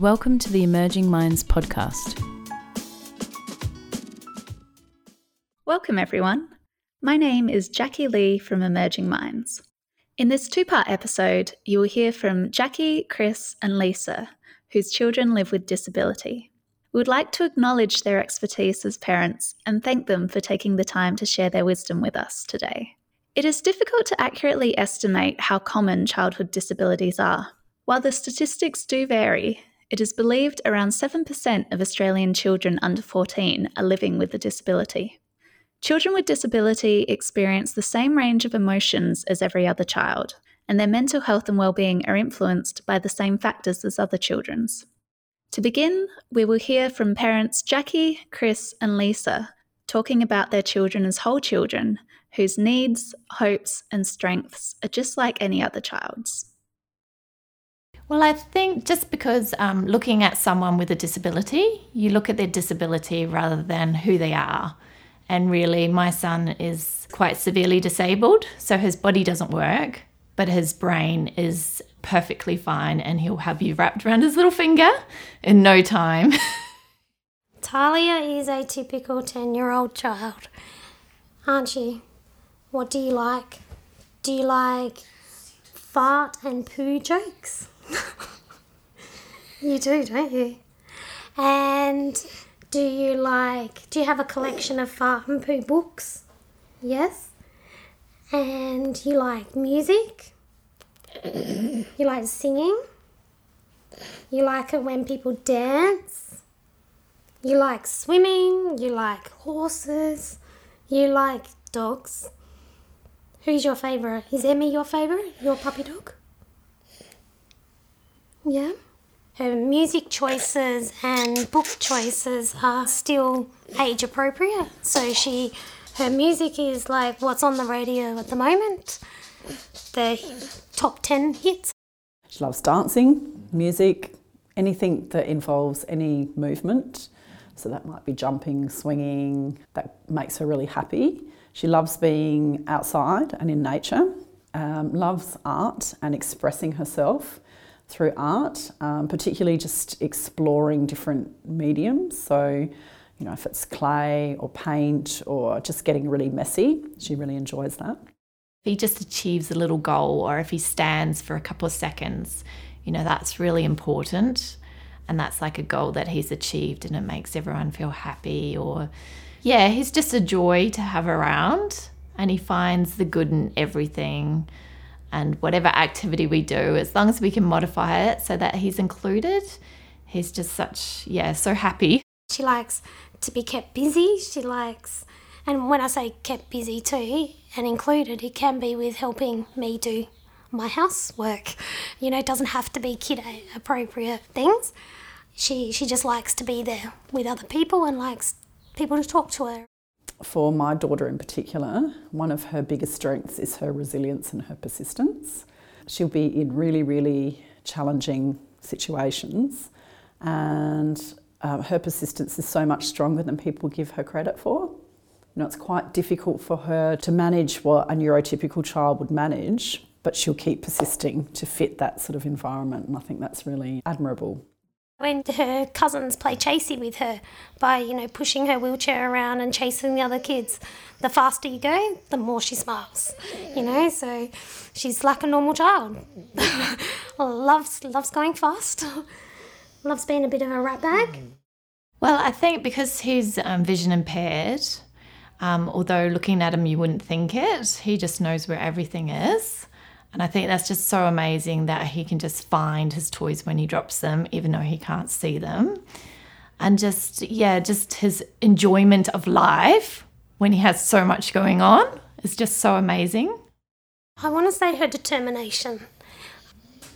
Welcome to the Emerging Minds podcast. Welcome, everyone. My name is Jackie Lee from Emerging Minds. In this two part episode, you will hear from Jackie, Chris, and Lisa, whose children live with disability. We would like to acknowledge their expertise as parents and thank them for taking the time to share their wisdom with us today. It is difficult to accurately estimate how common childhood disabilities are. While the statistics do vary, it is believed around 7% of Australian children under 14 are living with a disability. Children with disability experience the same range of emotions as every other child, and their mental health and well-being are influenced by the same factors as other children's. To begin, we will hear from parents Jackie, Chris, and Lisa talking about their children as whole children whose needs, hopes, and strengths are just like any other child's. Well, I think just because um, looking at someone with a disability, you look at their disability rather than who they are. And really, my son is quite severely disabled, so his body doesn't work, but his brain is perfectly fine, and he'll have you wrapped around his little finger in no time. Talia is a typical 10 year old child, aren't you? What do you like? Do you like fart and poo jokes? You do, don't you? And do you like, do you have a collection of and poo books? Yes. And you like music? you like singing? You like it when people dance? You like swimming? You like horses? You like dogs? Who's your favourite? Is Emmy your favourite? Your puppy dog? Yeah. Her music choices and book choices are still age appropriate. So she, her music is like what's on the radio at the moment, the top 10 hits. She loves dancing, music, anything that involves any movement. So that might be jumping, swinging, that makes her really happy. She loves being outside and in nature, um, loves art and expressing herself through art, um, particularly just exploring different mediums. So, you know, if it's clay or paint or just getting really messy, she really enjoys that. If he just achieves a little goal or if he stands for a couple of seconds, you know, that's really important. And that's like a goal that he's achieved and it makes everyone feel happy or, yeah, he's just a joy to have around and he finds the good in everything and whatever activity we do, as long as we can modify it so that he's included, he's just such, yeah, so happy. She likes to be kept busy. She likes, and when I say kept busy too, and included, it can be with helping me do my housework. You know, it doesn't have to be kid appropriate things. She she just likes to be there with other people and likes people to talk to her for my daughter in particular, one of her biggest strengths is her resilience and her persistence. She'll be in really, really challenging situations, and uh, her persistence is so much stronger than people give her credit for. You know, it's quite difficult for her to manage what a neurotypical child would manage, but she'll keep persisting to fit that sort of environment, and I think that's really admirable when her cousins play chasey with her by you know pushing her wheelchair around and chasing the other kids. The faster you go the more she smiles you know so she's like a normal child. Loves loves going fast. Loves being a bit of a rat bag. Well i think because he's um, vision impaired um, although looking at him you wouldn't think it. He just knows where everything is and I think that's just so amazing that he can just find his toys when he drops them, even though he can't see them. And just, yeah, just his enjoyment of life when he has so much going on is just so amazing. I want to say her determination.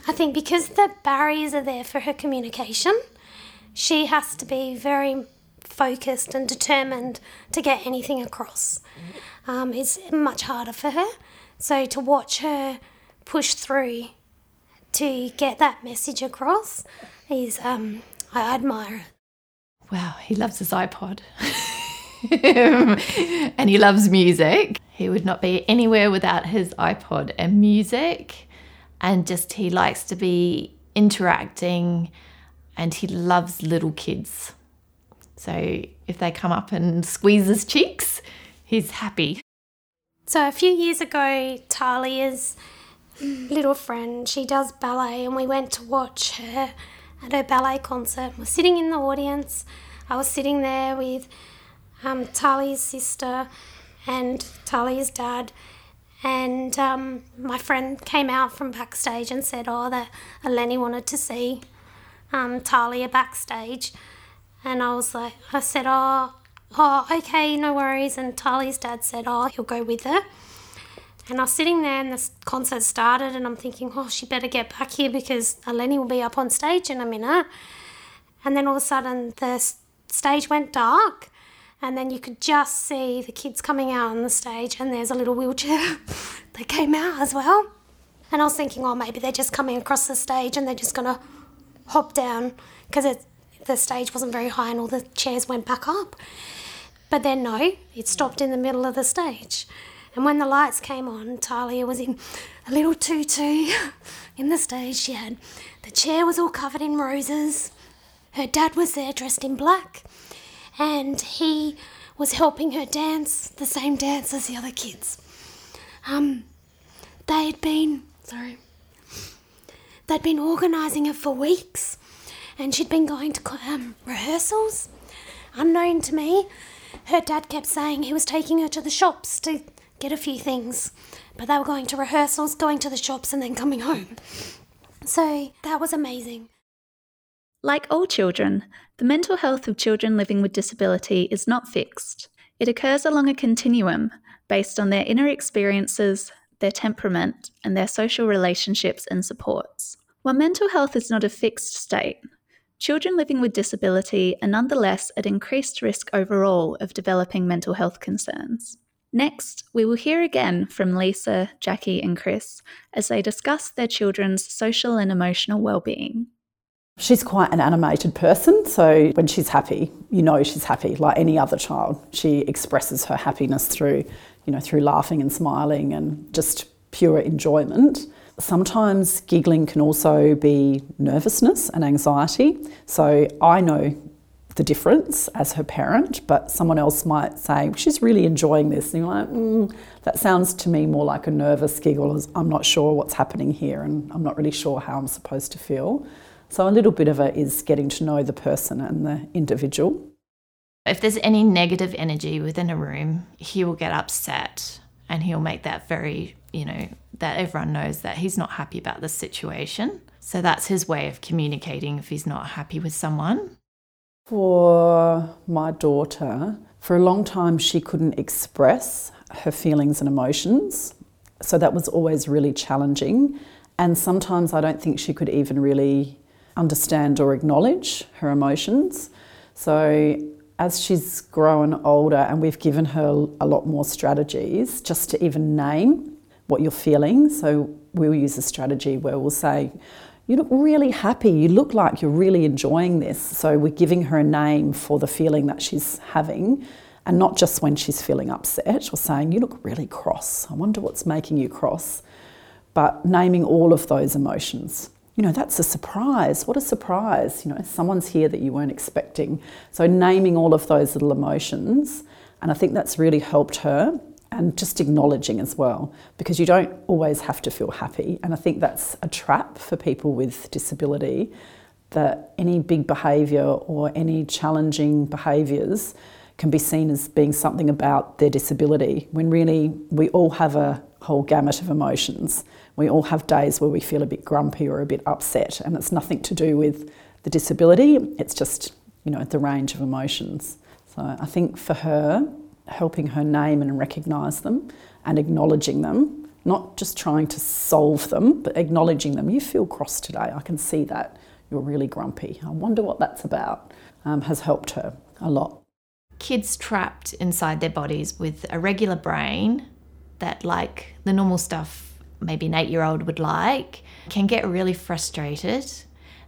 I think because the barriers are there for her communication, she has to be very focused and determined to get anything across. Um, it's much harder for her. So to watch her push through to get that message across is um, I admire it. Wow, he loves his iPod. and he loves music. He would not be anywhere without his iPod and music. And just he likes to be interacting and he loves little kids. So if they come up and squeeze his cheeks, he's happy. So a few years ago, Talia's little friend, she does ballet, and we went to watch her at her ballet concert. We're sitting in the audience. I was sitting there with um, Talia's sister and Talia's dad, and um, my friend came out from backstage and said, "Oh, that Eleni wanted to see um, Talia backstage," and I was like, I said, "Oh." Oh, okay, no worries. And Talia's dad said, Oh, he'll go with her. And I was sitting there and the concert started, and I'm thinking, oh, she better get back here because Eleni will be up on stage in a minute. And then all of a sudden, the stage went dark, and then you could just see the kids coming out on the stage, and there's a little wheelchair that came out as well. And I was thinking, oh, maybe they're just coming across the stage and they're just going to hop down because the stage wasn't very high and all the chairs went back up. But then, no, it stopped in the middle of the stage. And when the lights came on, Talia was in a little tutu in the stage. She had the chair was all covered in roses. Her dad was there dressed in black, and he was helping her dance the same dance as the other kids. Um, they had been sorry. They'd been organising it for weeks, and she'd been going to um, rehearsals. Unknown to me, her dad kept saying he was taking her to the shops to get a few things, but they were going to rehearsals, going to the shops, and then coming home. So that was amazing. Like all children, the mental health of children living with disability is not fixed. It occurs along a continuum based on their inner experiences, their temperament, and their social relationships and supports. While mental health is not a fixed state, children living with disability are nonetheless at increased risk overall of developing mental health concerns. Next, we will hear again from Lisa, Jackie, and Chris as they discuss their children's social and emotional well-being. She's quite an animated person, so when she's happy, you know she's happy like any other child. She expresses her happiness through, you know, through laughing and smiling and just pure enjoyment. Sometimes giggling can also be nervousness and anxiety. So I know the difference as her parent, but someone else might say, She's really enjoying this. And you're like, mm, That sounds to me more like a nervous giggle, I'm not sure what's happening here and I'm not really sure how I'm supposed to feel. So a little bit of it is getting to know the person and the individual. If there's any negative energy within a room, he will get upset and he'll make that very, you know, that everyone knows that he's not happy about the situation. So that's his way of communicating if he's not happy with someone. For my daughter, for a long time, she couldn't express her feelings and emotions. So that was always really challenging. And sometimes I don't think she could even really understand or acknowledge her emotions. So as she's grown older and we've given her a lot more strategies just to even name what you're feeling. So we'll use a strategy where we'll say, you look really happy. You look like you're really enjoying this. So we're giving her a name for the feeling that she's having, and not just when she's feeling upset or saying, You look really cross. I wonder what's making you cross. But naming all of those emotions. You know, that's a surprise. What a surprise. You know, someone's here that you weren't expecting. So naming all of those little emotions. And I think that's really helped her and just acknowledging as well, because you don't always have to feel happy. And I think that's a trap for people with disability that any big behaviour or any challenging behaviours can be seen as being something about their disability, when really we all have a whole gamut of emotions. We all have days where we feel a bit grumpy or a bit upset, and it's nothing to do with the disability, it's just, you know, the range of emotions. So I think for her, helping her name and recognise them and acknowledging them, not just trying to solve them, but acknowledging them. You feel cross today, I can see that. You're really grumpy. I wonder what that's about, um, has helped her a lot. Kids trapped inside their bodies with a regular brain that, like the normal stuff maybe an eight year old would like, can get really frustrated.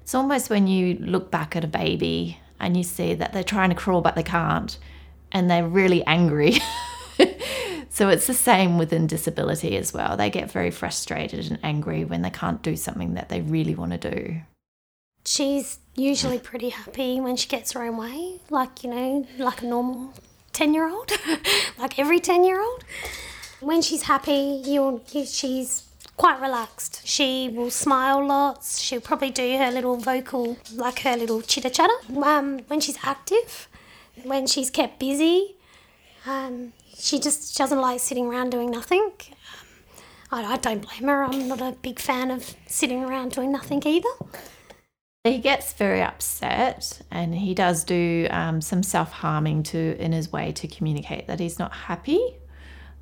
It's almost when you look back at a baby and you see that they're trying to crawl but they can't and they're really angry. so it's the same within disability as well. They get very frustrated and angry when they can't do something that they really want to do. she's usually pretty happy when she gets her own way, like, you know, like a normal 10 year old, like every 10 year old. When she's happy, you'll, she's quite relaxed. She will smile lots. She'll probably do her little vocal, like her little chitter chatter. Um, when she's active, when she's kept busy, um, she just doesn't like sitting around doing nothing. Um, I, I don't blame her. I'm not a big fan of sitting around doing nothing either. He gets very upset and he does do um, some self harming to in his way to communicate that he's not happy.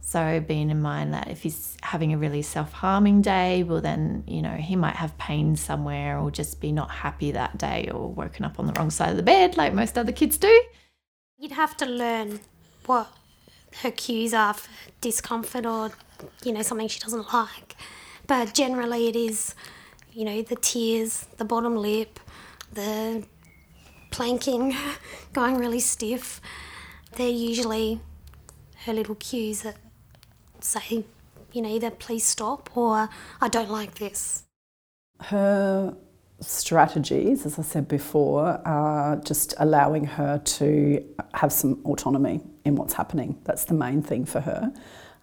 So, being in mind that if he's having a really self harming day, well, then, you know, he might have pain somewhere or just be not happy that day or woken up on the wrong side of the bed like most other kids do. You'd have to learn what her cues are for discomfort or, you know, something she doesn't like. But generally, it is you know, the tears, the bottom lip, the planking, going really stiff. They're usually her little cues that say, you know, either please stop or I don't like this. Her strategies, as I said before, are just allowing her to have some autonomy in what's happening. That's the main thing for her,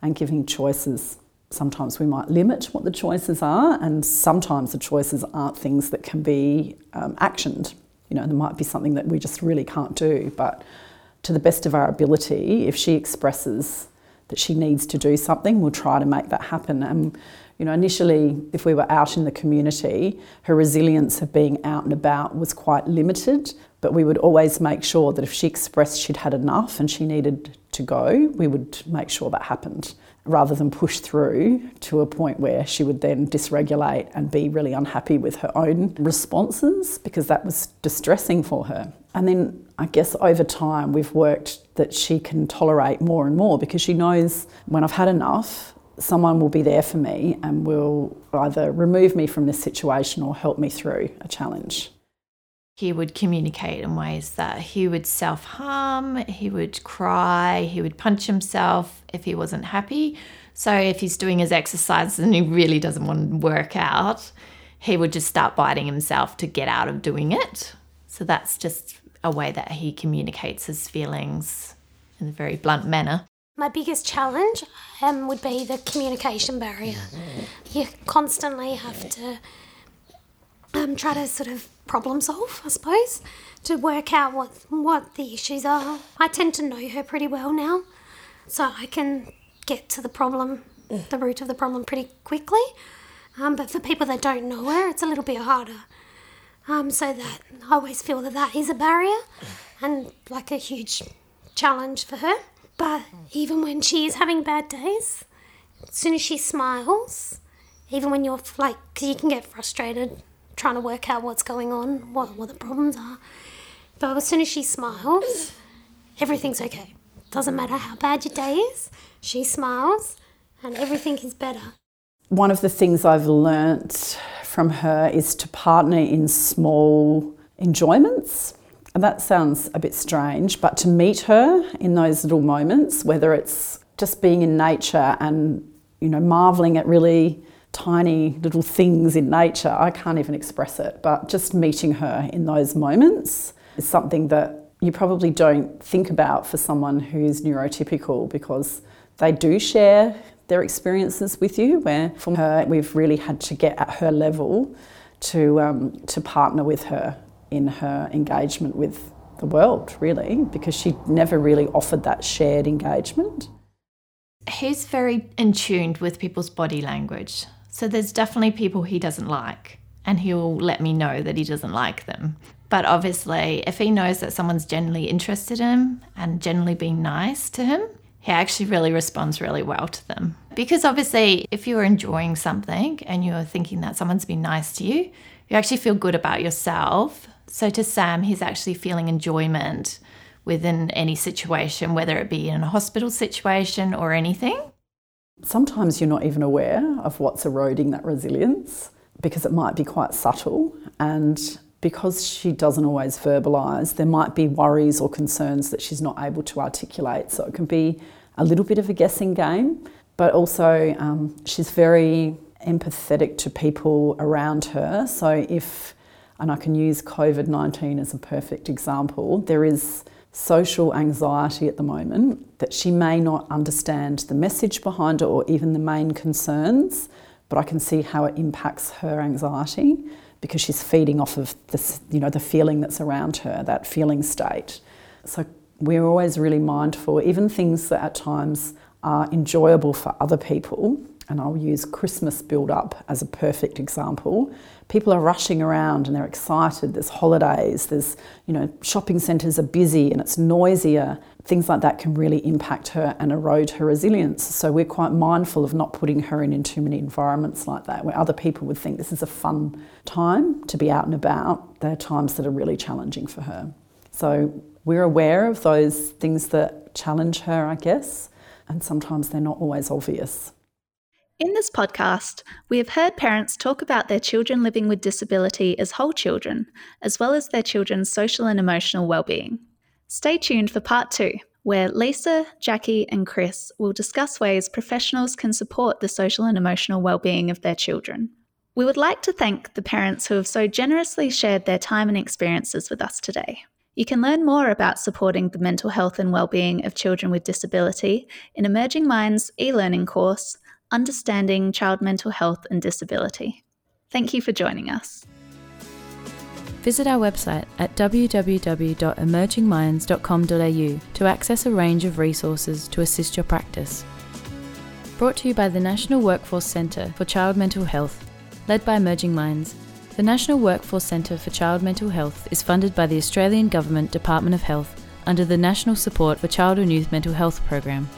and giving choices sometimes we might limit what the choices are, and sometimes the choices aren't things that can be um, actioned. You know, there might be something that we just really can't do, but to the best of our ability, if she expresses that she needs to do something, we'll try to make that happen. And you know, initially, if we were out in the community, her resilience of being out and about was quite limited. But we would always make sure that if she expressed she'd had enough and she needed to go, we would make sure that happened rather than push through to a point where she would then dysregulate and be really unhappy with her own responses because that was distressing for her. And then I guess over time we've worked that she can tolerate more and more because she knows when I've had enough, someone will be there for me and will either remove me from this situation or help me through a challenge he would communicate in ways that he would self harm, he would cry, he would punch himself if he wasn't happy. So, if he's doing his exercises and he really doesn't want to work out, he would just start biting himself to get out of doing it. So, that's just a way that he communicates his feelings in a very blunt manner. My biggest challenge um, would be the communication barrier. You constantly have to um, try to sort of problem solve, I suppose, to work out what what the issues are. I tend to know her pretty well now, so I can get to the problem, the root of the problem pretty quickly. Um, but for people that don't know her, it's a little bit harder. Um, so that I always feel that that is a barrier and like a huge challenge for her. But even when she is having bad days, as soon as she smiles, even when you're like, you can get frustrated trying to work out what's going on, what, what the problems are. But as soon as she smiles, everything's okay. Doesn't matter how bad your day is, she smiles and everything is better. One of the things I've learnt from her is to partner in small enjoyments. And that sounds a bit strange, but to meet her in those little moments, whether it's just being in nature and you know marveling at really tiny little things in nature. I can't even express it, but just meeting her in those moments is something that you probably don't think about for someone who's neurotypical because they do share their experiences with you. Where for her, we've really had to get at her level to um, to partner with her in her engagement with the world, really, because she never really offered that shared engagement. He's very in tuned with people's body language. So there's definitely people he doesn't like, and he'll let me know that he doesn't like them. But obviously, if he knows that someone's generally interested in him and generally being nice to him, he actually really responds really well to them. Because obviously, if you're enjoying something and you're thinking that someone's been nice to you, you actually feel good about yourself. So to Sam, he's actually feeling enjoyment within any situation, whether it be in a hospital situation or anything. Sometimes you're not even aware of what's eroding that resilience because it might be quite subtle. And because she doesn't always verbalise, there might be worries or concerns that she's not able to articulate. So it can be a little bit of a guessing game, but also um, she's very empathetic to people around her. So if And I can use COVID 19 as a perfect example. There is social anxiety at the moment that she may not understand the message behind it or even the main concerns, but I can see how it impacts her anxiety because she's feeding off of this, you know, the feeling that's around her, that feeling state. So we're always really mindful, even things that at times are enjoyable for other people. And I'll use Christmas build up as a perfect example. People are rushing around and they're excited. There's holidays, there's, you know, shopping centres are busy and it's noisier. Things like that can really impact her and erode her resilience. So we're quite mindful of not putting her in, in too many environments like that where other people would think this is a fun time to be out and about. There are times that are really challenging for her. So we're aware of those things that challenge her, I guess, and sometimes they're not always obvious. In this podcast, we have heard parents talk about their children living with disability as whole children, as well as their children's social and emotional well-being. Stay tuned for part two, where Lisa, Jackie, and Chris will discuss ways professionals can support the social and emotional well-being of their children. We would like to thank the parents who have so generously shared their time and experiences with us today. You can learn more about supporting the mental health and well-being of children with disability in Emerging Minds e-learning course Understanding Child Mental Health and Disability. Thank you for joining us. Visit our website at www.emergingminds.com.au to access a range of resources to assist your practice. Brought to you by the National Workforce Centre for Child Mental Health, led by Emerging Minds. The National Workforce Centre for Child Mental Health is funded by the Australian Government Department of Health under the National Support for Child and Youth Mental Health Program.